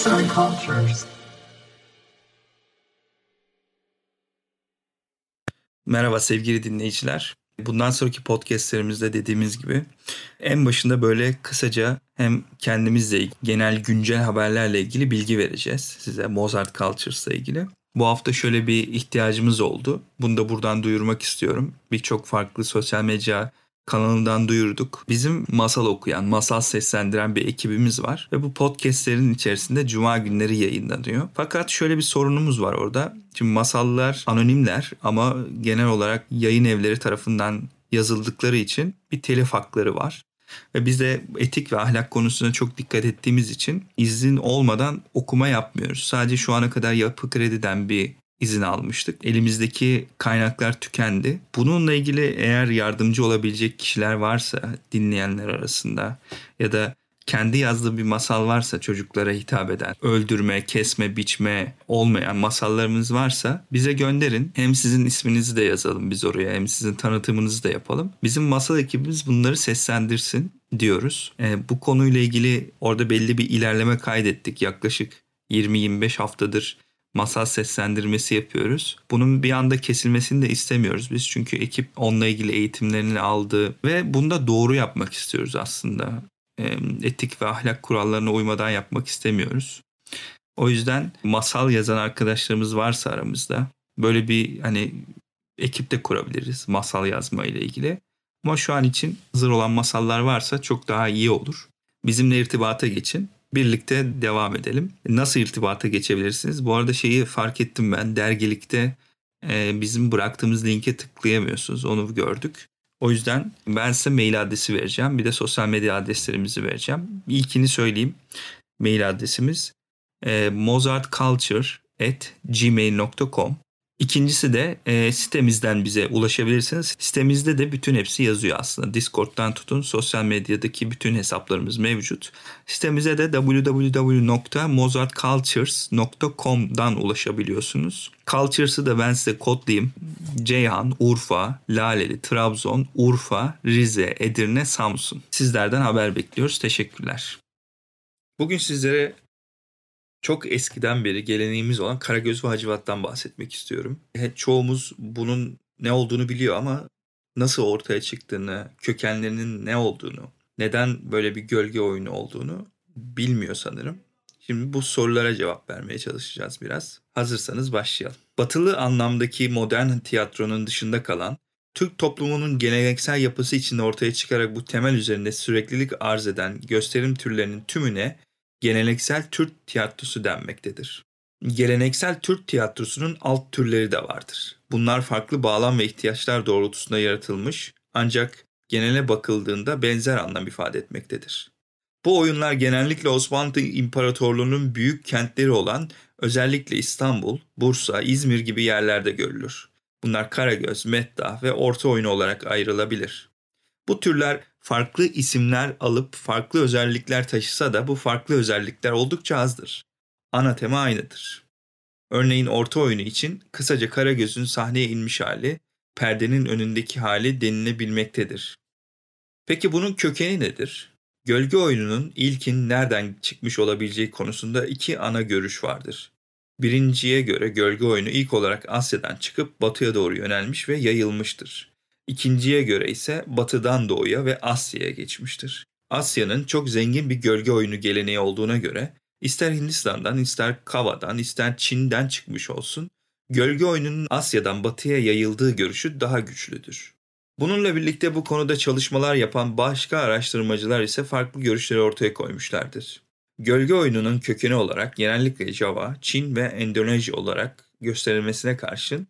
Arts and Cultures. Merhaba sevgili dinleyiciler. Bundan sonraki podcastlerimizde dediğimiz gibi en başında böyle kısaca hem kendimizle genel güncel haberlerle ilgili bilgi vereceğiz size Mozart Cultures ile ilgili. Bu hafta şöyle bir ihtiyacımız oldu. Bunu da buradan duyurmak istiyorum. Birçok farklı sosyal medya kanalından duyurduk. Bizim masal okuyan, masal seslendiren bir ekibimiz var ve bu podcastlerin içerisinde cuma günleri yayınlanıyor. Fakat şöyle bir sorunumuz var orada. Şimdi masallar anonimler ama genel olarak yayın evleri tarafından yazıldıkları için bir telif hakları var. Ve biz de etik ve ahlak konusuna çok dikkat ettiğimiz için izin olmadan okuma yapmıyoruz. Sadece şu ana kadar yapı krediden bir izin almıştık. Elimizdeki kaynaklar tükendi. Bununla ilgili eğer yardımcı olabilecek kişiler varsa dinleyenler arasında ya da kendi yazdığı bir masal varsa çocuklara hitap eden, öldürme, kesme, biçme olmayan masallarımız varsa bize gönderin. Hem sizin isminizi de yazalım biz oraya hem sizin tanıtımınızı da yapalım. Bizim masal ekibimiz bunları seslendirsin diyoruz. E, bu konuyla ilgili orada belli bir ilerleme kaydettik. Yaklaşık 20-25 haftadır masal seslendirmesi yapıyoruz. Bunun bir anda kesilmesini de istemiyoruz biz. Çünkü ekip onunla ilgili eğitimlerini aldı ve bunu da doğru yapmak istiyoruz aslında. Etik ve ahlak kurallarına uymadan yapmak istemiyoruz. O yüzden masal yazan arkadaşlarımız varsa aramızda böyle bir hani ekip de kurabiliriz masal yazma ile ilgili. Ama şu an için hazır olan masallar varsa çok daha iyi olur. Bizimle irtibata geçin birlikte devam edelim. Nasıl irtibata geçebilirsiniz? Bu arada şeyi fark ettim ben dergilikte e, bizim bıraktığımız linke tıklayamıyorsunuz. Onu gördük. O yüzden ben size mail adresi vereceğim. Bir de sosyal medya adreslerimizi vereceğim. İlkini söyleyeyim. Mail adresimiz e, mozartculture@gmail.com. İkincisi de e, sitemizden bize ulaşabilirsiniz. Sitemizde de bütün hepsi yazıyor aslında. Discord'dan tutun sosyal medyadaki bütün hesaplarımız mevcut. Sitemize de www.mozartcultures.com'dan ulaşabiliyorsunuz. Cultures'ı da ben size kodlayayım. Ceyhan, Urfa, Laleli, Trabzon, Urfa, Rize, Edirne, Samsun. Sizlerden haber bekliyoruz. Teşekkürler. Bugün sizlere çok eskiden beri geleneğimiz olan Karagöz ve Hacivat'tan bahsetmek istiyorum. Çoğumuz bunun ne olduğunu biliyor ama nasıl ortaya çıktığını, kökenlerinin ne olduğunu, neden böyle bir gölge oyunu olduğunu bilmiyor sanırım. Şimdi bu sorulara cevap vermeye çalışacağız biraz. Hazırsanız başlayalım. Batılı anlamdaki modern tiyatronun dışında kalan, Türk toplumunun geleneksel yapısı içinde ortaya çıkarak bu temel üzerinde süreklilik arz eden gösterim türlerinin tümüne geleneksel Türk tiyatrosu denmektedir. Geleneksel Türk tiyatrosunun alt türleri de vardır. Bunlar farklı bağlam ve ihtiyaçlar doğrultusunda yaratılmış ancak genele bakıldığında benzer anlam ifade etmektedir. Bu oyunlar genellikle Osmanlı İmparatorluğu'nun büyük kentleri olan özellikle İstanbul, Bursa, İzmir gibi yerlerde görülür. Bunlar Karagöz, Meddah ve Orta oyunu olarak ayrılabilir. Bu türler farklı isimler alıp farklı özellikler taşısa da bu farklı özellikler oldukça azdır. Ana tema aynıdır. Örneğin orta oyunu için kısaca Karagöz'ün sahneye inmiş hali, perdenin önündeki hali denilebilmektedir. Peki bunun kökeni nedir? Gölge oyununun ilkin nereden çıkmış olabileceği konusunda iki ana görüş vardır. Birinciye göre gölge oyunu ilk olarak Asya'dan çıkıp batıya doğru yönelmiş ve yayılmıştır. İkinciye göre ise batıdan doğuya ve Asya'ya geçmiştir. Asya'nın çok zengin bir gölge oyunu geleneği olduğuna göre ister Hindistan'dan, ister Kava'dan, ister Çin'den çıkmış olsun, gölge oyununun Asya'dan batıya yayıldığı görüşü daha güçlüdür. Bununla birlikte bu konuda çalışmalar yapan başka araştırmacılar ise farklı görüşleri ortaya koymuşlardır. Gölge oyununun kökeni olarak genellikle Java, Çin ve Endonezya olarak gösterilmesine karşın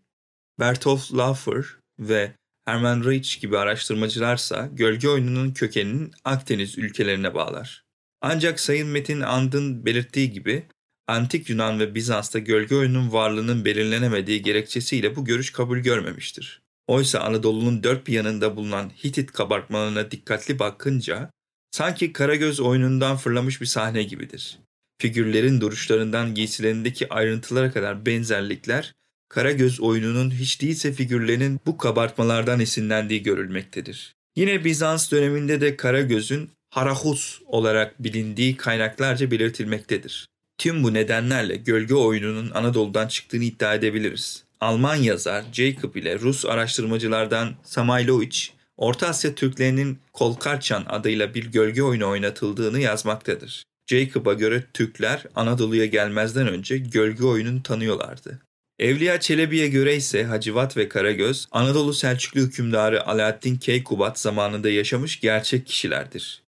Bertolf Laufer ve Herman Reich gibi araştırmacılarsa gölge oyununun kökeninin Akdeniz ülkelerine bağlar. Ancak Sayın Metin And'ın belirttiği gibi Antik Yunan ve Bizans'ta gölge oyunun varlığının belirlenemediği gerekçesiyle bu görüş kabul görmemiştir. Oysa Anadolu'nun dört bir yanında bulunan Hitit kabartmalarına dikkatli bakınca sanki Karagöz oyunundan fırlamış bir sahne gibidir. Figürlerin duruşlarından giysilerindeki ayrıntılara kadar benzerlikler Karagöz oyununun hiç değilse figürlerinin bu kabartmalardan esinlendiği görülmektedir. Yine Bizans döneminde de Karagöz'ün Harahus olarak bilindiği kaynaklarca belirtilmektedir. Tüm bu nedenlerle gölge oyununun Anadolu'dan çıktığını iddia edebiliriz. Alman yazar Jacob ile Rus araştırmacılardan Samailovic, Orta Asya Türklerinin Kolkarçan adıyla bir gölge oyunu oynatıldığını yazmaktadır. Jacob'a göre Türkler Anadolu'ya gelmezden önce gölge oyununu tanıyorlardı. Evliya Çelebi'ye göre ise Hacivat ve Karagöz, Anadolu Selçuklu hükümdarı Alaaddin Keykubat zamanında yaşamış gerçek kişilerdir.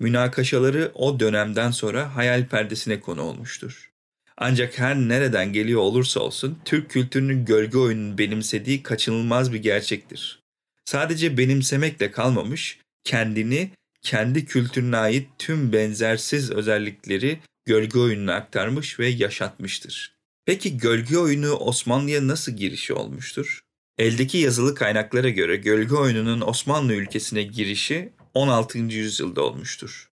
Münakaşaları o dönemden sonra hayal perdesine konu olmuştur. Ancak her nereden geliyor olursa olsun Türk kültürünün gölge oyununu benimsediği kaçınılmaz bir gerçektir. Sadece benimsemekle kalmamış, kendini kendi kültürüne ait tüm benzersiz özellikleri gölge oyununa aktarmış ve yaşatmıştır. Peki gölge oyunu Osmanlı'ya nasıl girişi olmuştur? Eldeki yazılı kaynaklara göre gölge oyununun Osmanlı ülkesine girişi 16. yüzyılda olmuştur.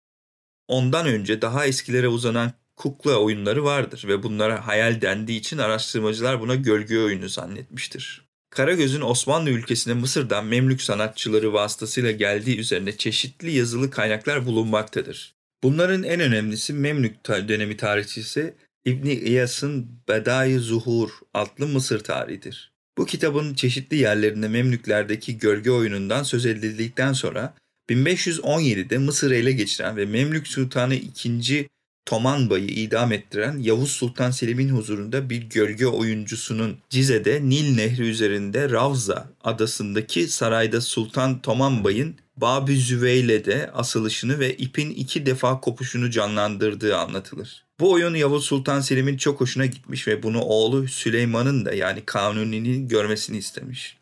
Ondan önce daha eskilere uzanan kukla oyunları vardır ve bunlara hayal dendiği için araştırmacılar buna gölge oyunu zannetmiştir. Karagöz'ün Osmanlı ülkesine Mısır'dan Memlük sanatçıları vasıtasıyla geldiği üzerine çeşitli yazılı kaynaklar bulunmaktadır. Bunların en önemlisi Memlük dönemi tarihçisi İbni İyas'ın Bedai Zuhur adlı Mısır tarihidir. Bu kitabın çeşitli yerlerinde Memlüklerdeki gölge oyunundan söz edildikten sonra 1517'de Mısır'ı ele geçiren ve Memlük Sultanı II. Tomanba'yı idam ettiren Yavuz Sultan Selim'in huzurunda bir gölge oyuncusunun Cize'de Nil Nehri üzerinde Ravza adasındaki sarayda Sultan Tomanbay'ın Babü Züveyle'de asılışını ve ipin iki defa kopuşunu canlandırdığı anlatılır. Bu oyun Yavuz Sultan Selim'in çok hoşuna gitmiş ve bunu oğlu Süleyman'ın da yani Kanuni'nin görmesini istemiş.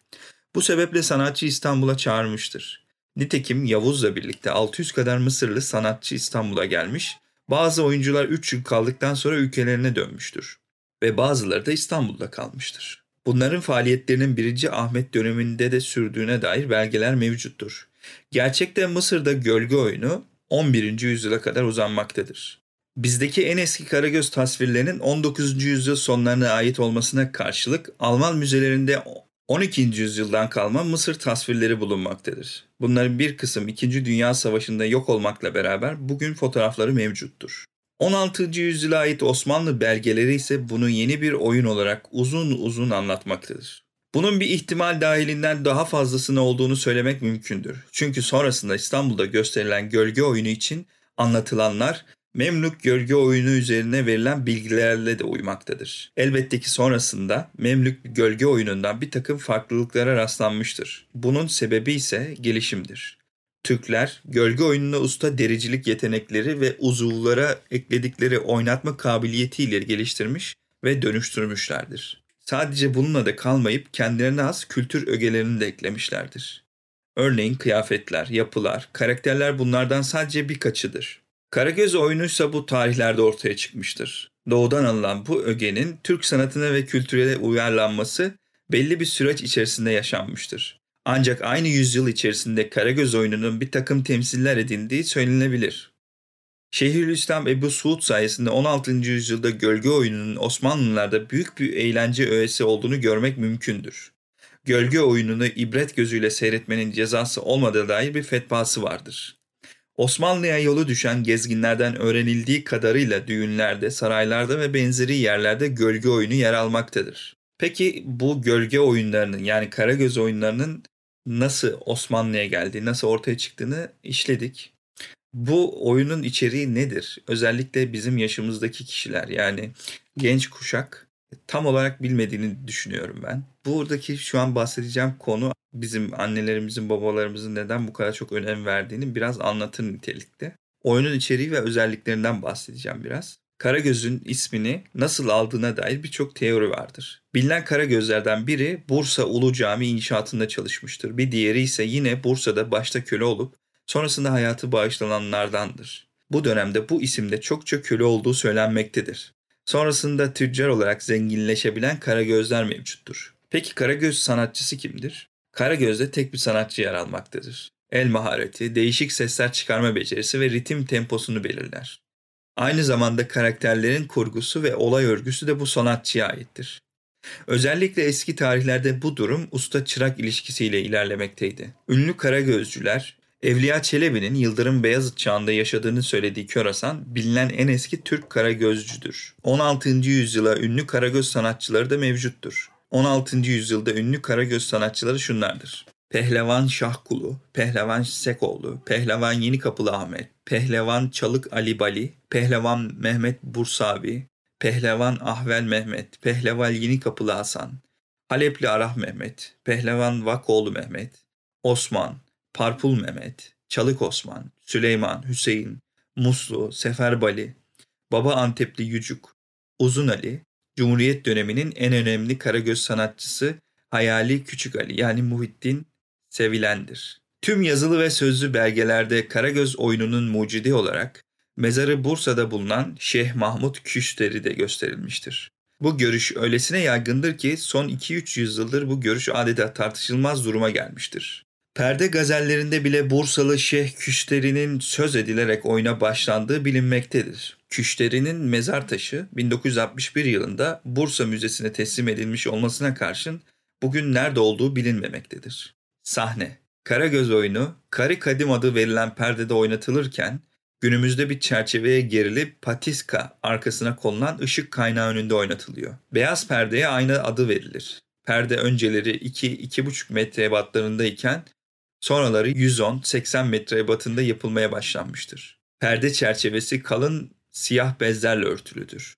Bu sebeple sanatçı İstanbul'a çağırmıştır. Nitekim Yavuz'la birlikte 600 kadar Mısırlı sanatçı İstanbul'a gelmiş, bazı oyuncular 3 yıl kaldıktan sonra ülkelerine dönmüştür ve bazıları da İstanbul'da kalmıştır. Bunların faaliyetlerinin 1. Ahmet döneminde de sürdüğüne dair belgeler mevcuttur. Gerçekte Mısır'da gölge oyunu 11. yüzyıla kadar uzanmaktadır. Bizdeki en eski Karagöz tasvirlerinin 19. yüzyıl sonlarına ait olmasına karşılık Alman müzelerinde 12. yüzyıldan kalma Mısır tasvirleri bulunmaktadır. Bunların bir kısım 2. Dünya Savaşı'nda yok olmakla beraber bugün fotoğrafları mevcuttur. 16. yüzyıla ait Osmanlı belgeleri ise bunu yeni bir oyun olarak uzun uzun anlatmaktadır. Bunun bir ihtimal dahilinden daha fazlasını olduğunu söylemek mümkündür. Çünkü sonrasında İstanbul'da gösterilen gölge oyunu için anlatılanlar Memlük gölge oyunu üzerine verilen bilgilerle de uymaktadır. Elbette ki sonrasında Memlük gölge oyunundan bir takım farklılıklara rastlanmıştır. Bunun sebebi ise gelişimdir. Türkler gölge oyununa usta dericilik yetenekleri ve uzuvlara ekledikleri oynatma kabiliyetiyle geliştirmiş ve dönüştürmüşlerdir. Sadece bununla da kalmayıp kendilerine az kültür ögelerini de eklemişlerdir. Örneğin kıyafetler, yapılar, karakterler bunlardan sadece birkaçıdır. Karagöz oyunuysa bu tarihlerde ortaya çıkmıştır. Doğudan alınan bu ögenin Türk sanatına ve kültürele uyarlanması belli bir süreç içerisinde yaşanmıştır. Ancak aynı yüzyıl içerisinde Karagöz oyununun bir takım temsiller edindiği söylenebilir. Şeyhülislam Ebu Suud sayesinde 16. yüzyılda gölge oyununun Osmanlılarda büyük bir eğlence öğesi olduğunu görmek mümkündür. Gölge oyununu ibret gözüyle seyretmenin cezası olmadığı dair bir fetvası vardır. Osmanlı'ya yolu düşen gezginlerden öğrenildiği kadarıyla düğünlerde, saraylarda ve benzeri yerlerde gölge oyunu yer almaktadır. Peki bu gölge oyunlarının yani Karagöz oyunlarının nasıl Osmanlı'ya geldiği, nasıl ortaya çıktığını işledik. Bu oyunun içeriği nedir? Özellikle bizim yaşımızdaki kişiler yani genç kuşak tam olarak bilmediğini düşünüyorum ben. Buradaki şu an bahsedeceğim konu bizim annelerimizin, babalarımızın neden bu kadar çok önem verdiğini biraz anlatır nitelikte. Oyunun içeriği ve özelliklerinden bahsedeceğim biraz. Karagöz'ün ismini nasıl aldığına dair birçok teori vardır. Bilinen Karagözlerden biri Bursa Ulu Cami inşaatında çalışmıştır. Bir diğeri ise yine Bursa'da başta köle olup sonrasında hayatı bağışlananlardandır. Bu dönemde bu isimde çokça köle olduğu söylenmektedir. Sonrasında tüccar olarak zenginleşebilen Karagözler mevcuttur. Peki Karagöz sanatçısı kimdir? Karagöz'de tek bir sanatçı yer almaktadır. El mahareti, değişik sesler çıkarma becerisi ve ritim temposunu belirler. Aynı zamanda karakterlerin kurgusu ve olay örgüsü de bu sanatçıya aittir. Özellikle eski tarihlerde bu durum usta-çırak ilişkisiyle ilerlemekteydi. Ünlü Karagözcüler Evliya Çelebi'nin Yıldırım Beyazıt çağında yaşadığını söylediği Körasan bilinen en eski Türk karagözcüdür. 16. yüzyıla ünlü karagöz sanatçıları da mevcuttur. 16. yüzyılda ünlü karagöz sanatçıları şunlardır. Pehlevan Şahkulu, Pehlevan Sekoğlu, Pehlevan Yeni Kapılı Ahmet, Pehlevan Çalık Ali Bali, Pehlevan Mehmet Bursavi, Pehlevan Ahvel Mehmet, Pehlevan Yeni Kapılı Hasan, Halepli Arah Mehmet, Pehlevan Vakoğlu Mehmet, Osman, Parpul Mehmet, Çalık Osman, Süleyman, Hüseyin, Muslu, Seferbali, Baba Antepli Yücük, Uzun Ali, Cumhuriyet döneminin en önemli karagöz sanatçısı Hayali Küçük Ali yani Muhittin Sevilendir. Tüm yazılı ve sözlü belgelerde Karagöz oyununun mucidi olarak mezarı Bursa'da bulunan Şeyh Mahmut Küşteri de gösterilmiştir. Bu görüş öylesine yaygındır ki son 2-3 yüzyıldır bu görüş adeta tartışılmaz duruma gelmiştir. Perde gazellerinde bile Bursalı Şeyh Küşteri'nin söz edilerek oyuna başlandığı bilinmektedir. Küşteri'nin mezar taşı 1961 yılında Bursa Müzesi'ne teslim edilmiş olmasına karşın bugün nerede olduğu bilinmemektedir. Sahne Karagöz oyunu, Kari Kadim adı verilen perdede oynatılırken günümüzde bir çerçeveye gerilip patiska arkasına konulan ışık kaynağı önünde oynatılıyor. Beyaz perdeye aynı adı verilir. Perde önceleri 2-2,5 metre ebatlarındayken sonraları 110-80 metre ebatında yapılmaya başlanmıştır. Perde çerçevesi kalın siyah bezlerle örtülüdür.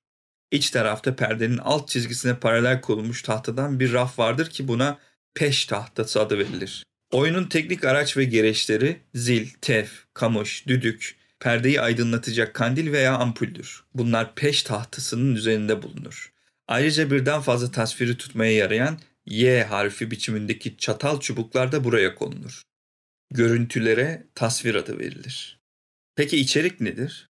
İç tarafta perdenin alt çizgisine paralel konulmuş tahtadan bir raf vardır ki buna peş tahtası adı verilir. Oyunun teknik araç ve gereçleri zil, tef, kamış, düdük, perdeyi aydınlatacak kandil veya ampuldür. Bunlar peş tahtasının üzerinde bulunur. Ayrıca birden fazla tasviri tutmaya yarayan Y harfi biçimindeki çatal çubuklar da buraya konulur. Görüntülere tasvir adı verilir. Peki içerik nedir?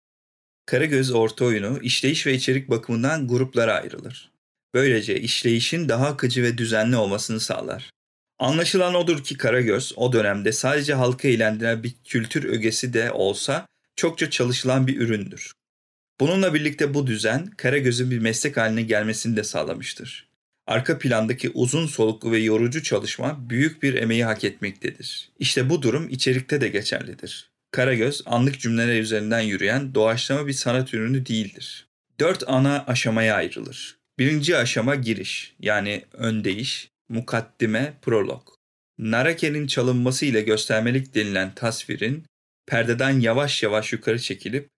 Karagöz orta oyunu işleyiş ve içerik bakımından gruplara ayrılır. Böylece işleyişin daha akıcı ve düzenli olmasını sağlar. Anlaşılan odur ki Karagöz o dönemde sadece halkı eğlendiren bir kültür ögesi de olsa çokça çalışılan bir üründür. Bununla birlikte bu düzen Karagöz'ün bir meslek haline gelmesini de sağlamıştır. Arka plandaki uzun soluklu ve yorucu çalışma büyük bir emeği hak etmektedir. İşte bu durum içerikte de geçerlidir. Karagöz anlık cümleler üzerinden yürüyen doğaçlama bir sanat ürünü değildir. Dört ana aşamaya ayrılır. Birinci aşama giriş yani öndeyiş, mukaddime, prolog. Narake'nin çalınması ile göstermelik denilen tasvirin perdeden yavaş yavaş yukarı çekilip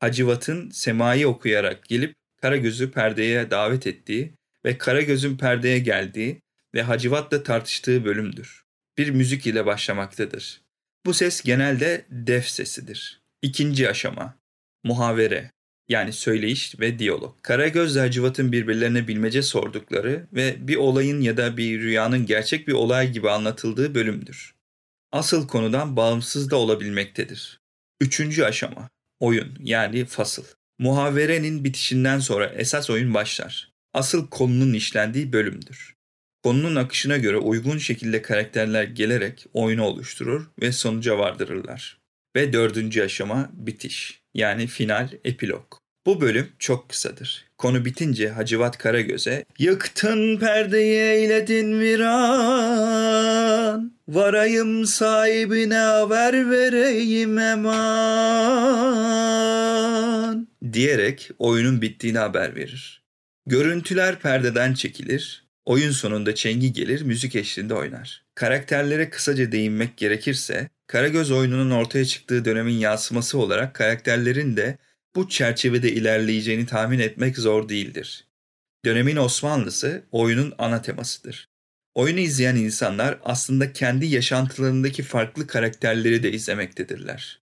Hacivat'ın semayı okuyarak gelip Karagöz'ü perdeye davet ettiği ve Karagöz'ün perdeye geldiği ve Hacivat'la tartıştığı bölümdür. Bir müzik ile başlamaktadır. Bu ses genelde def sesidir. İkinci aşama muhavere yani söyleyiş ve diyalog. Karagöz Hacivat'ın birbirlerine bilmece sordukları ve bir olayın ya da bir rüyanın gerçek bir olay gibi anlatıldığı bölümdür. Asıl konudan bağımsız da olabilmektedir. Üçüncü aşama oyun yani fasıl. Muhaverenin bitişinden sonra esas oyun başlar. Asıl konunun işlendiği bölümdür. Konunun akışına göre uygun şekilde karakterler gelerek oyunu oluşturur ve sonuca vardırırlar. Ve dördüncü aşama bitiş yani final epilog. Bu bölüm çok kısadır. Konu bitince Hacivat Karagöz'e Yıktın perdeyi eyledin viran Varayım sahibine haber vereyim eman diyerek oyunun bittiğini haber verir. Görüntüler perdeden çekilir, oyun sonunda çengi gelir, müzik eşliğinde oynar. Karakterlere kısaca değinmek gerekirse, Karagöz oyununun ortaya çıktığı dönemin yansıması olarak karakterlerin de bu çerçevede ilerleyeceğini tahmin etmek zor değildir. Dönemin Osmanlısı oyunun ana temasıdır. Oyunu izleyen insanlar aslında kendi yaşantılarındaki farklı karakterleri de izlemektedirler.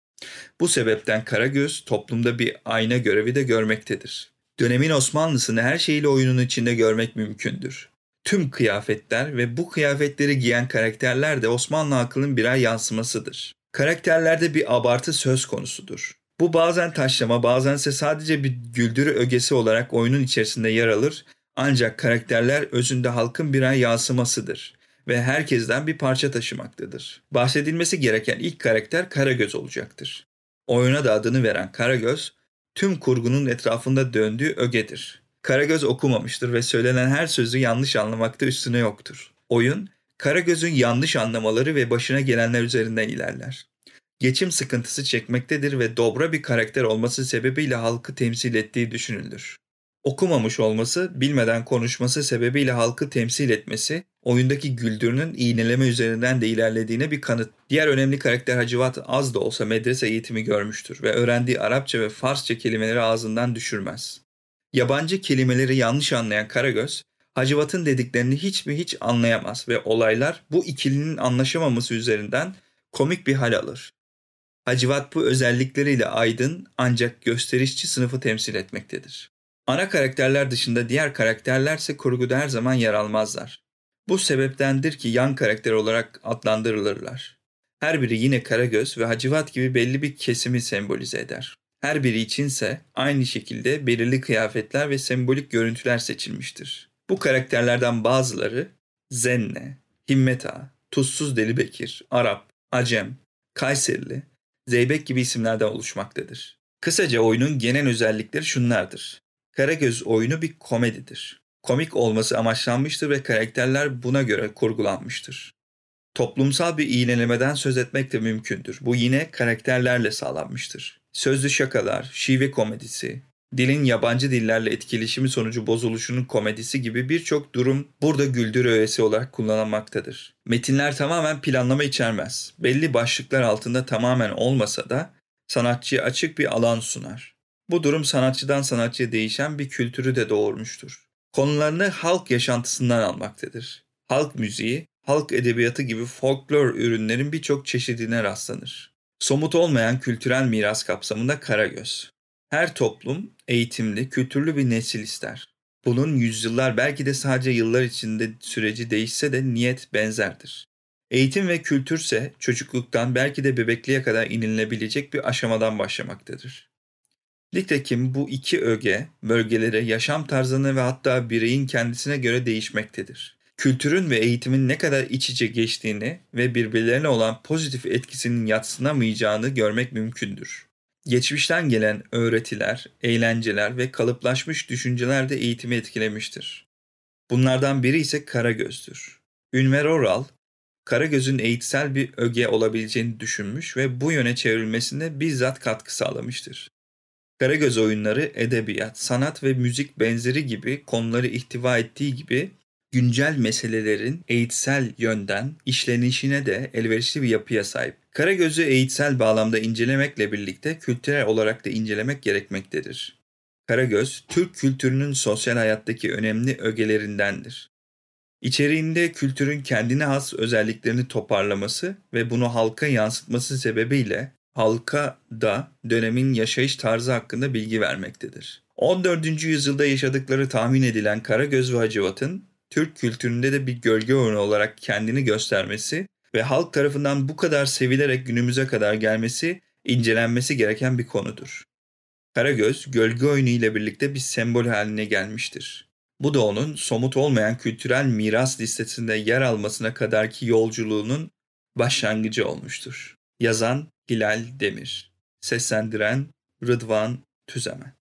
Bu sebepten Karagöz toplumda bir ayna görevi de görmektedir. Dönemin Osmanlısını her şeyiyle oyunun içinde görmek mümkündür. Tüm kıyafetler ve bu kıyafetleri giyen karakterler de Osmanlı halkının birer yansımasıdır. Karakterlerde bir abartı söz konusudur. Bu bazen taşlama bazense sadece bir güldürü ögesi olarak oyunun içerisinde yer alır ancak karakterler özünde halkın birer yansımasıdır ve herkesten bir parça taşımaktadır. Bahsedilmesi gereken ilk karakter Karagöz olacaktır. Oyuna da adını veren Karagöz, tüm kurgunun etrafında döndüğü ögedir. Karagöz okumamıştır ve söylenen her sözü yanlış anlamakta üstüne yoktur. Oyun, Karagöz'ün yanlış anlamaları ve başına gelenler üzerinden ilerler. geçim sıkıntısı çekmektedir ve dobra bir karakter olması sebebiyle halkı temsil ettiği düşünülür. Okumamış olması, bilmeden konuşması sebebiyle halkı temsil etmesi, oyundaki güldürünün iğneleme üzerinden de ilerlediğine bir kanıt. Diğer önemli karakter Hacivat az da olsa medrese eğitimi görmüştür ve öğrendiği Arapça ve Farsça kelimeleri ağzından düşürmez. Yabancı kelimeleri yanlış anlayan Karagöz, Hacivat'ın dediklerini hiç mi hiç anlayamaz ve olaylar bu ikilinin anlaşamaması üzerinden komik bir hal alır. Hacivat bu özellikleriyle aydın ancak gösterişçi sınıfı temsil etmektedir. Ana karakterler dışında diğer karakterlerse kurguda her zaman yer almazlar. Bu sebeptendir ki yan karakter olarak adlandırılırlar. Her biri yine Karagöz ve Hacivat gibi belli bir kesimi sembolize eder. Her biri içinse aynı şekilde belirli kıyafetler ve sembolik görüntüler seçilmiştir. Bu karakterlerden bazıları Zenne, Himmeta, Tuzsuz Deli Bekir, Arap, Acem, Kayserili, Zeybek gibi isimlerden oluşmaktadır. Kısaca oyunun genel özellikleri şunlardır. Karagöz oyunu bir komedidir. Komik olması amaçlanmıştır ve karakterler buna göre kurgulanmıştır. Toplumsal bir iğnelemeden söz etmek de mümkündür. Bu yine karakterlerle sağlanmıştır. Sözlü şakalar, şive komedisi, dilin yabancı dillerle etkileşimi sonucu bozuluşunun komedisi gibi birçok durum burada güldür öğesi olarak kullanılmaktadır. Metinler tamamen planlama içermez. Belli başlıklar altında tamamen olmasa da sanatçıya açık bir alan sunar. Bu durum sanatçıdan sanatçıya değişen bir kültürü de doğurmuştur. Konularını halk yaşantısından almaktadır. Halk müziği, halk edebiyatı gibi folklor ürünlerin birçok çeşidine rastlanır. Somut olmayan kültürel miras kapsamında Karagöz. Her toplum eğitimli, kültürlü bir nesil ister. Bunun yüzyıllar belki de sadece yıllar içinde süreci değişse de niyet benzerdir. Eğitim ve kültürse çocukluktan belki de bebekliğe kadar inilebilecek bir aşamadan başlamaktadır. Nitekim bu iki öge bölgelere, yaşam tarzına ve hatta bireyin kendisine göre değişmektedir. Kültürün ve eğitimin ne kadar iç içe geçtiğini ve birbirlerine olan pozitif etkisinin yatsınamayacağını görmek mümkündür. Geçmişten gelen öğretiler, eğlenceler ve kalıplaşmış düşünceler de eğitimi etkilemiştir. Bunlardan biri ise Karagöz'dür. Ünver Oral, Karagöz'ün eğitsel bir öge olabileceğini düşünmüş ve bu yöne çevrilmesine bizzat katkı sağlamıştır. Karagöz oyunları edebiyat, sanat ve müzik benzeri gibi konuları ihtiva ettiği gibi güncel meselelerin eğitsel yönden işlenişine de elverişli bir yapıya sahip. Karagöz'ü eğitsel bağlamda incelemekle birlikte kültürel olarak da incelemek gerekmektedir. Karagöz, Türk kültürünün sosyal hayattaki önemli ögelerindendir. İçeriğinde kültürün kendine has özelliklerini toparlaması ve bunu halka yansıtması sebebiyle halka da dönemin yaşayış tarzı hakkında bilgi vermektedir. 14. yüzyılda yaşadıkları tahmin edilen Karagöz ve Hacivat'ın Türk kültüründe de bir gölge oyunu olarak kendini göstermesi ve halk tarafından bu kadar sevilerek günümüze kadar gelmesi incelenmesi gereken bir konudur. Karagöz, gölge oyunu ile birlikte bir sembol haline gelmiştir. Bu da onun somut olmayan kültürel miras listesinde yer almasına kadarki yolculuğunun başlangıcı olmuştur. Yazan Hilal Demir Seslendiren Rıdvan Tüzemen